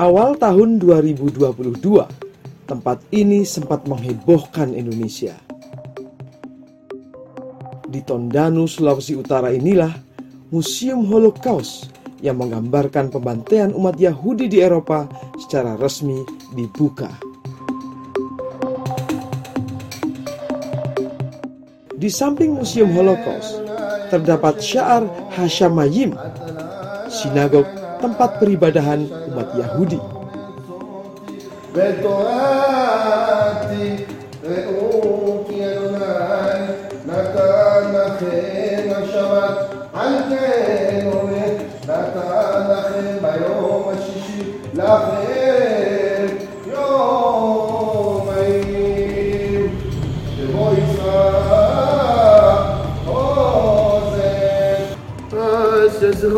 Awal tahun 2022, tempat ini sempat menghebohkan Indonesia. Di Tondanu, Sulawesi Utara inilah Museum Holocaust yang menggambarkan pembantaian umat Yahudi di Eropa secara resmi dibuka. Di samping Museum Holocaust, terdapat syaar Hashamayim, sinagog tempat peribadahan umat Yahudi.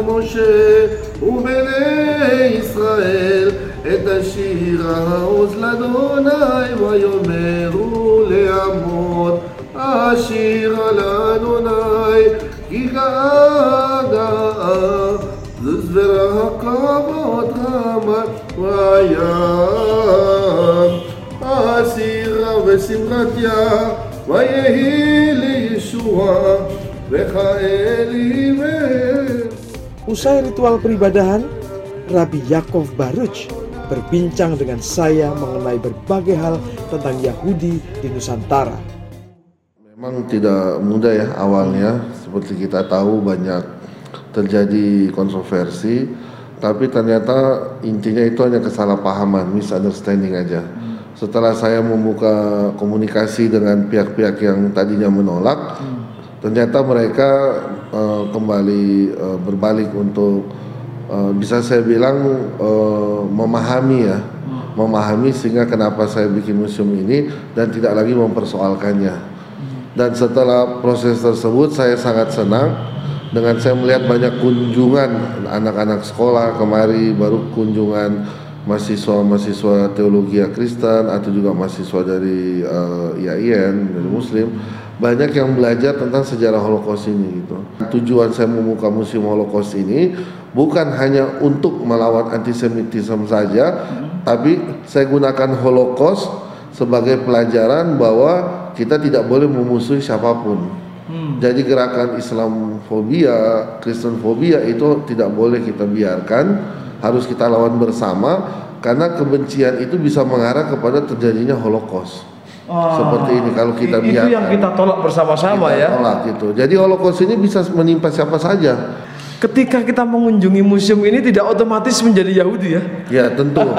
משה ובני ישראל את השיר העוז לאדוני ויאמרו לעמוד השיר על אדוני כי גאה גאה זוז ורקבות רמת וים הסירה ושמחתיה ויהי לישוע וכאלי Usai ritual peribadahan, Rabi Yakov Baruch berbincang dengan saya mengenai berbagai hal tentang Yahudi di Nusantara. Memang tidak mudah ya awalnya, seperti kita tahu banyak terjadi kontroversi, tapi ternyata intinya itu hanya kesalahpahaman, misunderstanding aja. Setelah saya membuka komunikasi dengan pihak-pihak yang tadinya menolak, ternyata mereka uh, kembali uh, berbalik untuk uh, bisa saya bilang uh, memahami ya hmm. memahami sehingga kenapa saya bikin museum ini dan tidak lagi mempersoalkannya hmm. dan setelah proses tersebut saya sangat senang dengan saya melihat banyak kunjungan anak-anak sekolah kemari baru kunjungan mahasiswa-mahasiswa teologi Kristen atau juga mahasiswa dari uh, IAIN dari Muslim banyak yang belajar tentang sejarah Holocaust ini gitu. Tujuan saya membuka museum Holocaust ini bukan hanya untuk melawan antisemitisme saja, hmm. tapi saya gunakan Holocaust sebagai pelajaran bahwa kita tidak boleh memusuhi siapa pun. Hmm. Jadi gerakan Islamfobia, Kristenfobia itu tidak boleh kita biarkan, harus kita lawan bersama karena kebencian itu bisa mengarah kepada terjadinya Holocaust. Oh, Seperti ini kalau kita biarkan. Itu yang kita tolak bersama-sama ya. Tolak gitu. Jadi Holocaust ini bisa menimpa siapa saja. Ketika kita mengunjungi museum ini tidak otomatis menjadi Yahudi ya? Ya tentu. uh,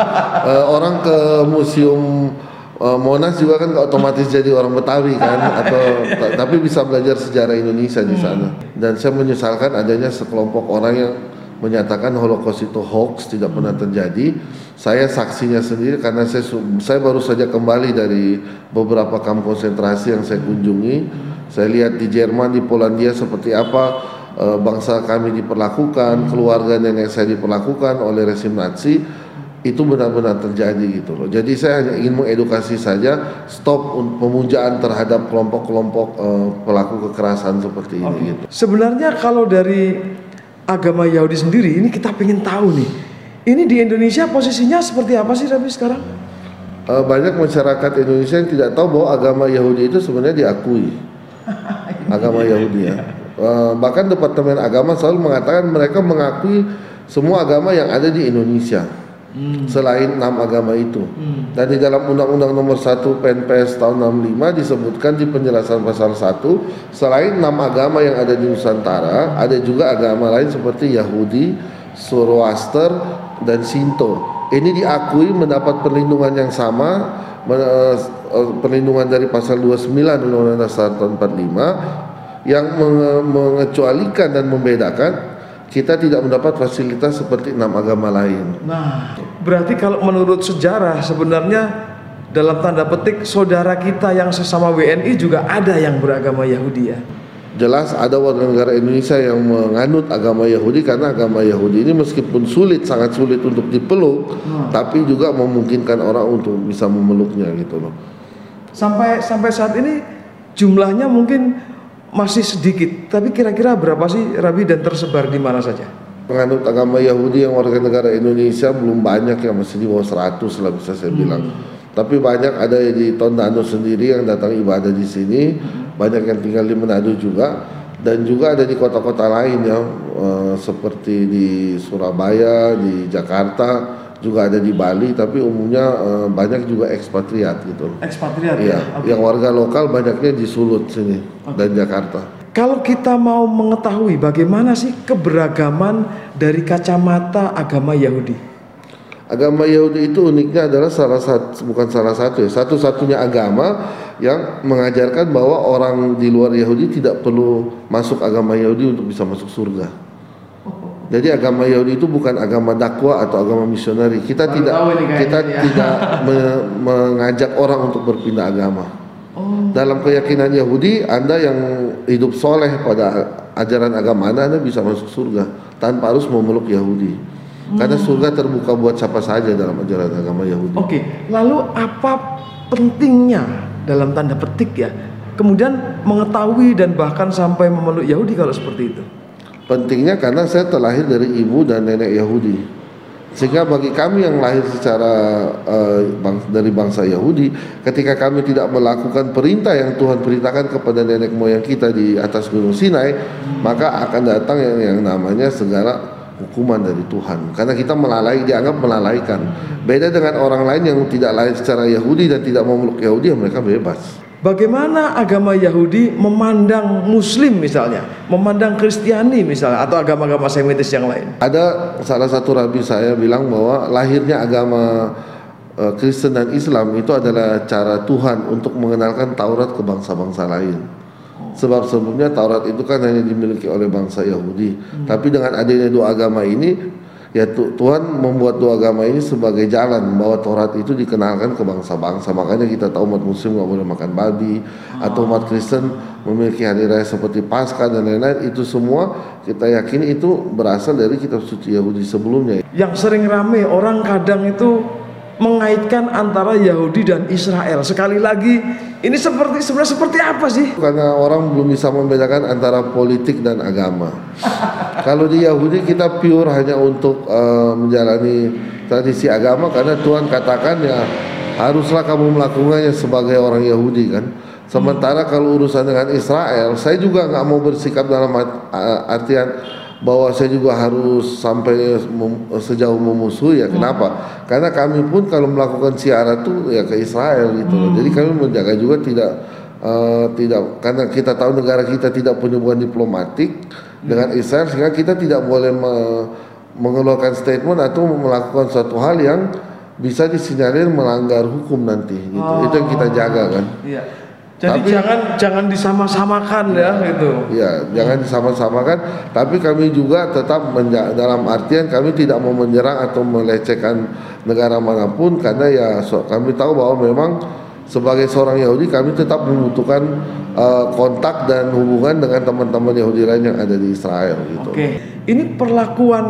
orang ke museum uh, Monas juga kan otomatis jadi orang Betawi kan atau tapi bisa belajar sejarah Indonesia di sana. Hmm. Dan saya menyesalkan adanya sekelompok orang yang menyatakan Holocaust itu hoax tidak pernah terjadi. Saya saksinya sendiri karena saya saya baru saja kembali dari beberapa kamp konsentrasi yang saya kunjungi. Saya lihat di Jerman, di Polandia seperti apa e, bangsa kami diperlakukan, keluarga nenek saya diperlakukan oleh resim Nazi itu benar-benar terjadi gitu loh. Jadi saya hanya ingin mengedukasi saja stop pemujaan terhadap kelompok-kelompok uh, pelaku kekerasan seperti ini. Okay. Gitu. Sebenarnya kalau dari agama Yahudi sendiri ini kita pengen tahu nih ini di Indonesia posisinya seperti apa sih Rabi sekarang? Uh, banyak masyarakat Indonesia yang tidak tahu bahwa agama Yahudi itu sebenarnya diakui agama Yahudi ya. Uh, bahkan Departemen Agama selalu mengatakan mereka mengakui semua agama yang ada di Indonesia hmm. selain enam agama itu. Hmm. Dan di dalam Undang-Undang Nomor 1 PNPS tahun 65 disebutkan di penjelasan pasal 1 selain enam agama yang ada di Nusantara, ada juga agama lain seperti Yahudi, Zoroaster dan Sinto. Ini diakui mendapat perlindungan yang sama eh, perlindungan dari pasal 29 Undang-Undang Dasar tahun 45 yang mengecualikan dan membedakan kita tidak mendapat fasilitas seperti enam agama lain. Nah, berarti kalau menurut sejarah sebenarnya dalam tanda petik saudara kita yang sesama WNI juga ada yang beragama Yahudi ya. Jelas ada warga negara Indonesia yang menganut agama Yahudi karena agama Yahudi ini meskipun sulit sangat sulit untuk dipeluk, hmm. tapi juga memungkinkan orang untuk bisa memeluknya gitu loh. Sampai sampai saat ini jumlahnya mungkin masih sedikit, tapi kira-kira berapa sih Rabi dan tersebar di mana saja? penganut agama Yahudi yang warga negara Indonesia belum banyak yang masih di bawah 100 lah bisa saya bilang. Tapi banyak ada di Tondano sendiri yang datang ibadah di sini, banyak yang tinggal di Manado juga. Dan juga ada di kota-kota lain ya eh, seperti di Surabaya, di Jakarta, juga ada di Bali tapi umumnya eh, banyak juga ekspatriat gitu. Ekspatriat Iya, ya. Oke. yang warga lokal banyaknya di Sulut sini dan Jakarta. Kalau kita mau mengetahui bagaimana sih keberagaman dari kacamata agama Yahudi. Agama Yahudi itu uniknya adalah salah satu bukan salah satu ya, satu-satunya agama yang mengajarkan bahwa orang di luar Yahudi tidak perlu masuk agama Yahudi untuk bisa masuk surga. Jadi agama Yahudi itu bukan agama dakwah atau agama misioneri. Kita Baru tidak kita ya. tidak me- mengajak orang untuk berpindah agama. Dalam keyakinan Yahudi, Anda yang hidup soleh pada ajaran agama Anda, Anda bisa masuk surga tanpa harus memeluk Yahudi. Karena surga terbuka buat siapa saja dalam ajaran agama Yahudi. Oke, lalu apa pentingnya dalam tanda petik ya? Kemudian mengetahui dan bahkan sampai memeluk Yahudi kalau seperti itu. Pentingnya karena saya terlahir dari ibu dan nenek Yahudi. Sehingga bagi kami yang lahir secara eh, bang- dari bangsa Yahudi, ketika kami tidak melakukan perintah yang Tuhan perintahkan kepada nenek moyang kita di atas Gunung Sinai, maka akan datang yang, yang namanya segala hukuman dari Tuhan. Karena kita melalai, dianggap melalaikan. Beda dengan orang lain yang tidak lahir secara Yahudi dan tidak memeluk Yahudi, ya mereka bebas. Bagaimana agama Yahudi memandang Muslim misalnya, memandang Kristiani misalnya, atau agama-agama Semitis yang lain? Ada salah satu rabi saya bilang bahwa lahirnya agama eh, Kristen dan Islam itu adalah cara Tuhan untuk mengenalkan Taurat ke bangsa-bangsa lain. Sebab sebelumnya Taurat itu kan hanya dimiliki oleh bangsa Yahudi. Tapi dengan adanya dua agama ini, ya Tu- Tuhan membuat dua agama ini sebagai jalan bahwa Taurat itu dikenalkan ke bangsa-bangsa. Makanya kita tahu umat Muslim nggak boleh makan babi, atau umat Kristen memiliki hari raya seperti Paskah dan lain-lain. Itu semua kita yakini itu berasal dari kitab suci Yahudi sebelumnya. Yang sering rame orang kadang itu mengaitkan antara Yahudi dan Israel. Sekali lagi, ini seperti sebenarnya seperti apa sih? Karena orang belum bisa membedakan antara politik dan agama. Kalau di Yahudi kita pure hanya untuk eh, menjalani tradisi agama karena Tuhan katakan ya haruslah kamu melakukannya sebagai orang Yahudi kan. Sementara kalau urusan dengan Israel, saya juga nggak mau bersikap dalam eh, artian bahwa saya juga harus sampai mem- sejauh memusuhi ya. Kenapa? Karena kami pun kalau melakukan siaran tuh ya ke Israel gitu loh. Jadi kami menjaga juga tidak eh, tidak karena kita tahu negara kita tidak punya hubungan diplomatik dengan Israel sehingga kita tidak boleh me- mengeluarkan statement atau melakukan suatu hal yang bisa disinyalir melanggar hukum nanti gitu. Itu yang kita jaga kan. Iya. Jadi Tapi- jangan jangan disama-samakan ya gitu. Ya, jangan disama-samakan. Tapi kami juga tetap menja- dalam artian kami tidak mau menyerang atau melecehkan negara mana pun karena ya so- kami tahu bahwa memang sebagai seorang Yahudi kami tetap membutuhkan eh, kontak dan hubungan dengan teman-teman Yahudi lain yang ada di Israel gitu. Oke. Ini perlakuan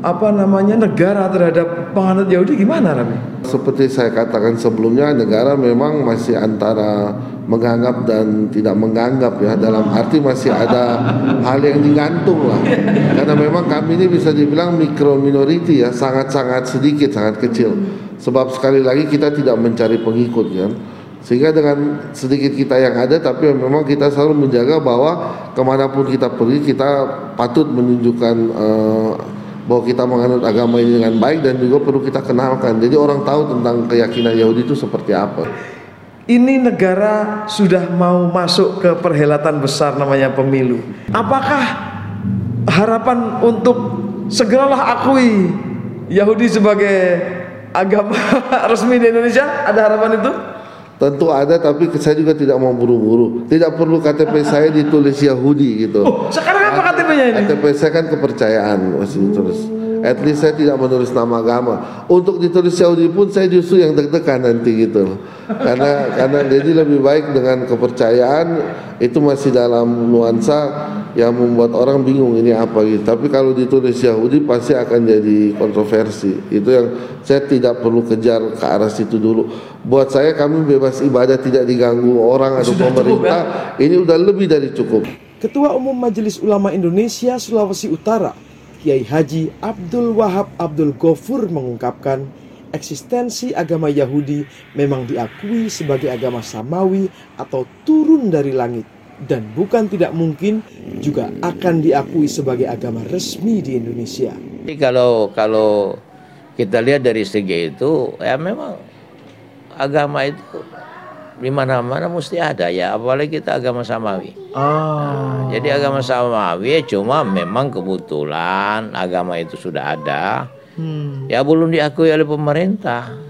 apa namanya negara terhadap penganut Yahudi gimana, Rami? Seperti saya katakan sebelumnya, negara memang masih antara menganggap dan tidak menganggap ya. Dalam arti masih ada hal yang digantung lah. Karena memang kami ini bisa dibilang mikro minority ya, sangat-sangat sedikit, sangat kecil. Sebab sekali lagi kita tidak mencari pengikut kan. Sehingga dengan sedikit kita yang ada, tapi memang kita selalu menjaga bahwa ke mana pun kita pergi, kita patut menunjukkan eh, bahwa kita menganut agama ini dengan baik dan juga perlu kita kenalkan. Jadi orang tahu tentang keyakinan Yahudi itu seperti apa. Ini negara sudah mau masuk ke perhelatan besar namanya pemilu. Apakah harapan untuk segeralah akui Yahudi sebagai agama resmi di Indonesia? Ada harapan itu? Tentu ada tapi saya juga tidak mau buru-buru. Tidak perlu KTP saya ditulis Yahudi gitu. Oh, sekarang apa KTP-nya ini? KTP saya kan kepercayaan masih ditulis. At least saya tidak menulis nama agama. Untuk ditulis Yahudi pun saya justru yang deg-degan nanti gitu loh. Karena karena jadi lebih baik dengan kepercayaan itu masih dalam nuansa yang membuat orang bingung ini apa gitu. Tapi kalau ditulis Yahudi pasti akan jadi kontroversi. Itu yang saya tidak perlu kejar ke arah situ dulu. Buat saya kami bebas ibadah tidak diganggu orang atau Sudah cukup, pemerintah. Ini udah lebih dari cukup. Ketua Umum Majelis Ulama Indonesia Sulawesi Utara, Kiai Haji Abdul Wahab Abdul Gofur mengungkapkan eksistensi agama Yahudi memang diakui sebagai agama samawi atau turun dari langit dan bukan tidak mungkin juga akan diakui sebagai agama resmi di Indonesia. Jadi kalau kalau kita lihat dari segi itu ya memang agama itu di mana-mana mesti ada ya apalagi kita agama samawi. Oh. Nah, jadi agama samawi cuma memang kebetulan agama itu sudah ada. Hmm. Ya belum diakui oleh pemerintah.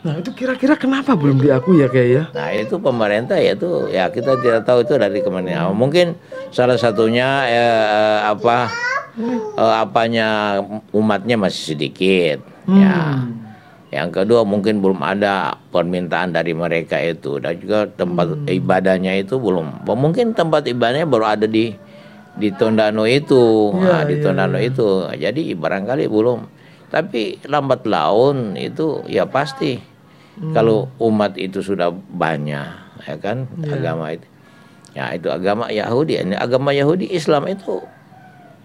Nah itu kira-kira kenapa belum diakui ya kayak ya? Nah itu pemerintah ya itu ya kita tidak tahu itu dari ke mana. Hmm. Mungkin salah satunya eh, apa eh, apanya umatnya masih sedikit. Ya. Hmm. Ya yang kedua mungkin belum ada permintaan dari mereka itu dan juga tempat hmm. ibadahnya itu belum. Mungkin tempat ibadahnya baru ada di di Tondano itu, ya, nah, di ya, Tondano ya. itu. Jadi barangkali belum. Tapi lambat laun itu ya pasti hmm. kalau umat itu sudah banyak, ya kan ya. agama itu. Ya itu agama Yahudi. Ini agama Yahudi Islam itu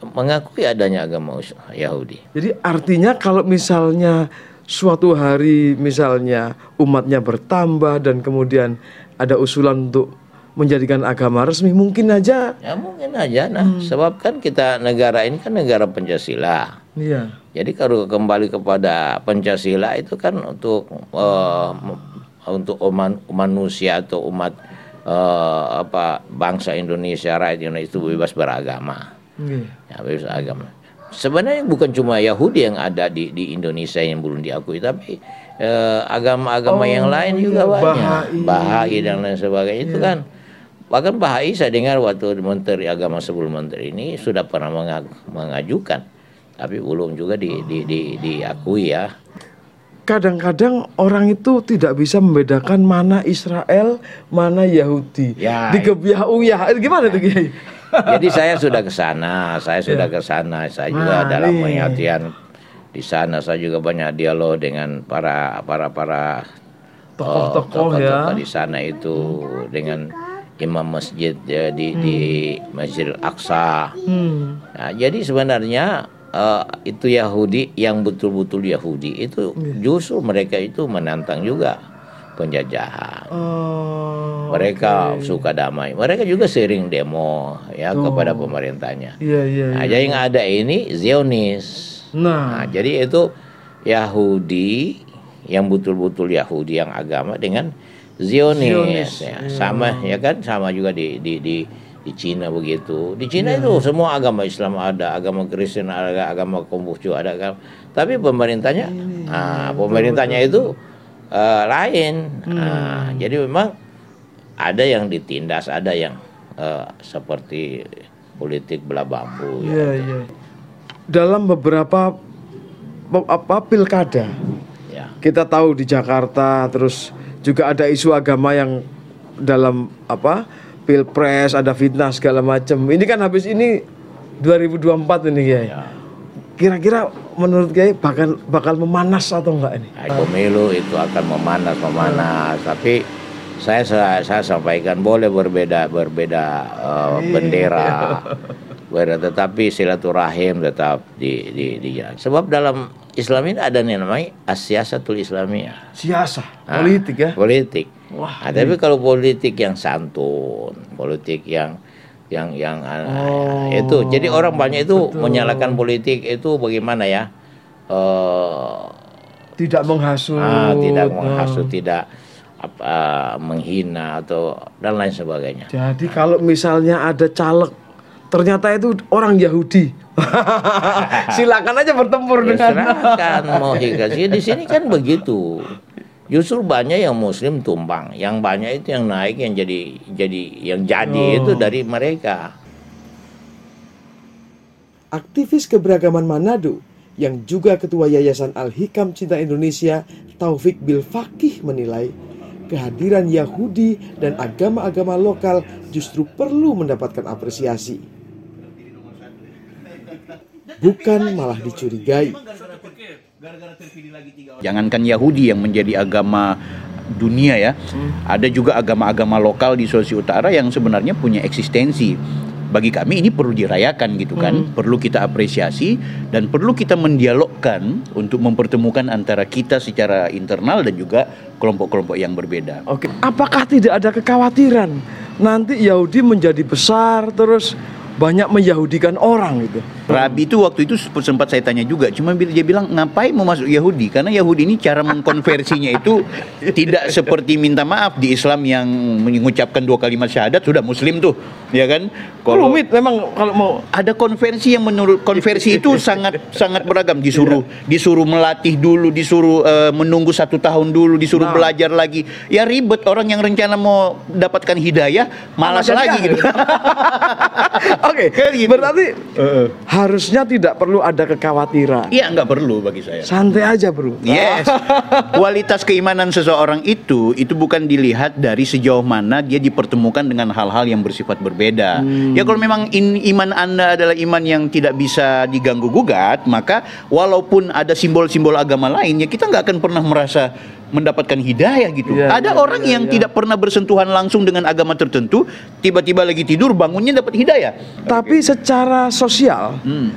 mengakui adanya agama Yahudi. Jadi artinya kalau misalnya suatu hari misalnya umatnya bertambah dan kemudian ada usulan untuk menjadikan agama resmi mungkin aja ya mungkin aja nah hmm. sebab kan kita negara ini kan negara Pancasila iya jadi kalau kembali kepada Pancasila itu kan untuk uh, untuk umat manusia atau umat uh, apa bangsa Indonesia rakyat Indonesia itu bebas beragama yeah. ya bebas agama sebenarnya bukan cuma Yahudi yang ada di di Indonesia yang belum diakui tapi eh, agama-agama oh, yang lain juga iya, banyak Bahai. dan lain sebagainya yeah. itu iya. kan bahkan Bahai saya dengar waktu Menteri Agama sebelum Menteri ini sudah pernah mengajukan. Tapi belum juga di, di, di, diakui ya. Kadang-kadang orang itu tidak bisa membedakan mana Israel, mana Yahudi. Ya, di ya gimana tuh Kiai? Jadi saya sudah ke sana, saya sudah ke sana, saya juga nah, dalam pengertian di sana saya juga banyak dialog dengan para para para tokoh-tokoh uh, ya. di sana itu dengan imam masjid ya, di hmm. di Masjid Al-Aqsa. Hmm. Nah, jadi sebenarnya uh, itu Yahudi yang betul-betul Yahudi itu yeah. justru mereka itu menantang juga penjajahan. Oh, mereka okay. suka damai. Mereka juga sering demo ya oh. kepada pemerintahnya. Iya iya. Nah, jadi yang ada ini Zionis. Nah. nah, jadi itu Yahudi yang betul-betul Yahudi yang agama dengan Zionis, Zionis. Ya. ya. Sama ya kan sama juga di di di di Cina begitu. Di Cina yeah. itu semua agama Islam ada, agama Kristen ada, agama Konghucu ada. Tapi pemerintahnya, yeah. nah, pemerintahnya itu uh, lain. Hmm. Uh, jadi memang ada yang ditindas, ada yang uh, seperti politik belah bambu. Yeah, ya. Yeah. Dalam beberapa apa pilkada, yeah. kita tahu di Jakarta, terus juga ada isu agama yang dalam apa pilpres, ada fitnah segala macam. Ini kan habis ini 2024 ini ya. ya kira-kira menurut Kiai bakal bakal memanas atau enggak ini? Pemilu itu akan memanas memanas, tapi saya saya, saya sampaikan boleh berbeda berbeda uh, bendera, berbeda, tetapi silaturahim tetap di di di Sebab dalam Islam ini ada yang namanya asiasatul Islamiyah. Siasah, nah, politik ya. Politik. Wah, nah, tapi kalau politik yang santun, politik yang yang yang ah, oh, itu jadi orang banyak itu betul. menyalahkan politik itu bagaimana ya uh, tidak menghasut ah, tidak menghasut oh. tidak apa menghina atau dan lain sebagainya jadi kalau misalnya ada caleg ternyata itu orang Yahudi silakan aja bertempur ya, dengan silakan mau di sini kan begitu Justru banyak yang Muslim tumbang, yang banyak itu yang naik, yang jadi jadi yang jadi oh. itu dari mereka. Aktivis keberagaman Manado yang juga ketua Yayasan Al Hikam Cinta Indonesia Taufik Bil Fakih menilai kehadiran Yahudi dan agama-agama lokal justru perlu mendapatkan apresiasi. Bukan malah dicurigai. Jangankan Yahudi yang menjadi agama dunia ya, hmm. ada juga agama-agama lokal di Sulawesi Utara yang sebenarnya punya eksistensi bagi kami ini perlu dirayakan gitu kan, perlu kita apresiasi dan perlu kita mendialogkan untuk mempertemukan antara kita secara internal dan juga kelompok-kelompok yang berbeda. Oke, apakah tidak ada kekhawatiran nanti Yahudi menjadi besar terus banyak menyahudikan orang gitu? Rabi itu waktu itu sempat saya tanya juga, cuma dia bilang ngapain mau masuk Yahudi? Karena Yahudi ini cara mengkonversinya itu tidak seperti minta maaf di Islam yang mengucapkan dua kalimat syahadat sudah Muslim tuh, ya kan? Rumit memang kalau mau ada konversi yang menurut konversi itu sangat sangat beragam disuruh disuruh melatih dulu disuruh eh, menunggu satu tahun dulu disuruh Nah. belajar lagi ya ribet orang yang rencana mau dapatkan hidayah malas lagi gitu Oke, Kayak gitu. berarti harusnya tidak perlu ada kekhawatiran. iya nggak perlu bagi saya Santai aja, Bro. Yes. Kualitas keimanan seseorang itu itu bukan dilihat dari sejauh mana dia dipertemukan dengan hal-hal yang bersifat berbeda. Ya kalau memang in- iman Anda adalah iman yang tidak bisa diganggu gugat, maka walaupun ada simbol-simbol agama lain ya kita nggak akan pernah merasa mendapatkan hidayah gitu. Iya, ada iya, orang iya, yang iya. tidak pernah bersentuhan langsung dengan agama tertentu, tiba-tiba lagi tidur bangunnya dapat hidayah. Tapi secara sosial, Hmm.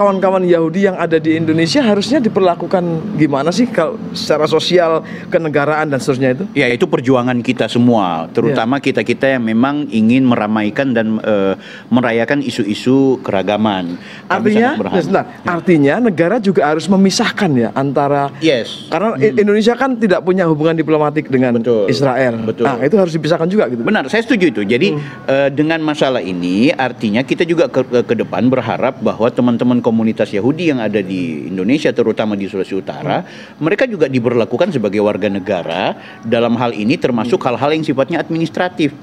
Kawan-kawan Yahudi yang ada di Indonesia harusnya diperlakukan gimana sih kalau secara sosial, kenegaraan dan seterusnya itu? Ya itu perjuangan kita semua, terutama kita-kita yang memang ingin meramaikan dan eh, merayakan isu-isu keragaman. Kami Artinya, ya, sebentar. artinya negara juga harus memisahkan ya antara Yes. karena I- Indonesia kan tidak punya hubungan diplomatik dengan Betul. Israel. Betul. Nah, itu harus dipisahkan juga gitu. Benar, saya setuju itu. Jadi eh, dengan masalah ini, artinya kita juga ke- ke depan berharap bahwa teman-teman komunitas Yahudi yang ada di Indonesia, terutama di Sulawesi Utara, mereka juga diberlakukan sebagai warga negara. Dalam hal ini, termasuk hal-hal yang sifatnya administratif,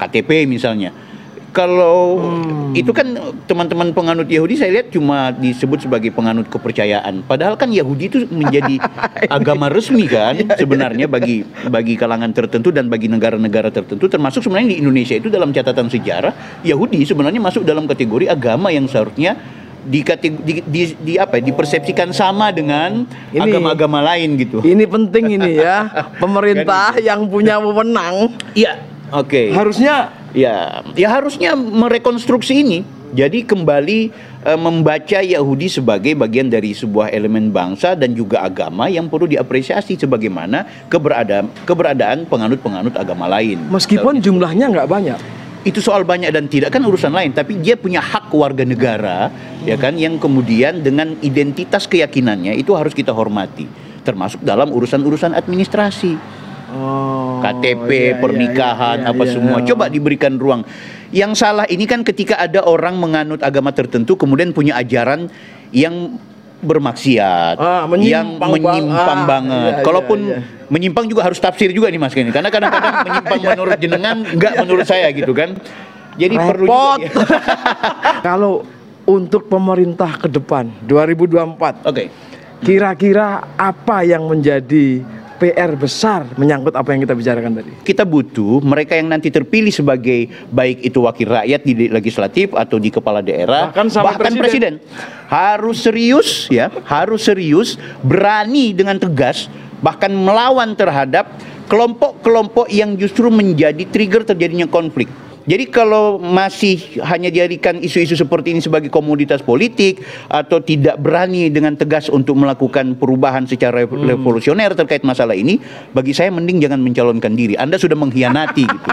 KTP misalnya. Kalau itu kan teman-teman penganut Yahudi saya lihat cuma disebut sebagai penganut kepercayaan. Padahal kan Yahudi itu menjadi agama resmi kan sebenarnya bagi bagi kalangan tertentu dan bagi negara-negara tertentu. Termasuk sebenarnya di Indonesia itu dalam catatan sejarah Yahudi sebenarnya masuk dalam kategori agama yang seharusnya di, di, di, di apa ya, dipersepsikan sama dengan agama-agama lain gitu. Ini penting ini ya. Pemerintah yang punya wewenang Iya, oke. harusnya Ya, ya harusnya merekonstruksi ini. Jadi kembali eh, membaca Yahudi sebagai bagian dari sebuah elemen bangsa dan juga agama yang perlu diapresiasi sebagaimana keberadaan keberadaan penganut-penganut agama lain. meskipun jumlahnya nggak banyak. Itu soal banyak dan tidak kan urusan lain, tapi dia punya hak warga negara, ya kan, yang kemudian dengan identitas keyakinannya itu harus kita hormati, termasuk dalam urusan-urusan administrasi. Oh, KTP, iya, iya, pernikahan, iya, iya, apa iya. semua. Coba diberikan ruang. Yang salah ini kan ketika ada orang menganut agama tertentu kemudian punya ajaran yang bermaksiat, Ah, yang menyimpang bang- ah, banget. iya, Kalaupun iya, iya. menyimpang juga harus tafsir juga nih Mas ini. Karena kadang-kadang menyimpang menurut jenengan enggak menurut saya gitu kan. Jadi perlu Repot. juga. Kalau untuk pemerintah ke depan 2024 Oke. kira-kira apa yang menjadi PR besar menyangkut apa yang kita bicarakan tadi? kita butuh mereka yang nanti terpilih sebagai baik itu wakil rakyat di legislatif atau di kepala daerah Bahkan sampai presiden. harus serius ya harus serius berani dengan tegas bahkan melawan terhadap kelompok-kelompok yang justru menjadi trigger terjadinya konflik jadi kalau masih hanya dijadikan isu-isu seperti ini sebagai komoditas politik atau tidak berani dengan tegas untuk melakukan perubahan secara rev- revolusioner terkait masalah ini, bagi saya mending jangan mencalonkan diri. Anda sudah mengkhianati gitu.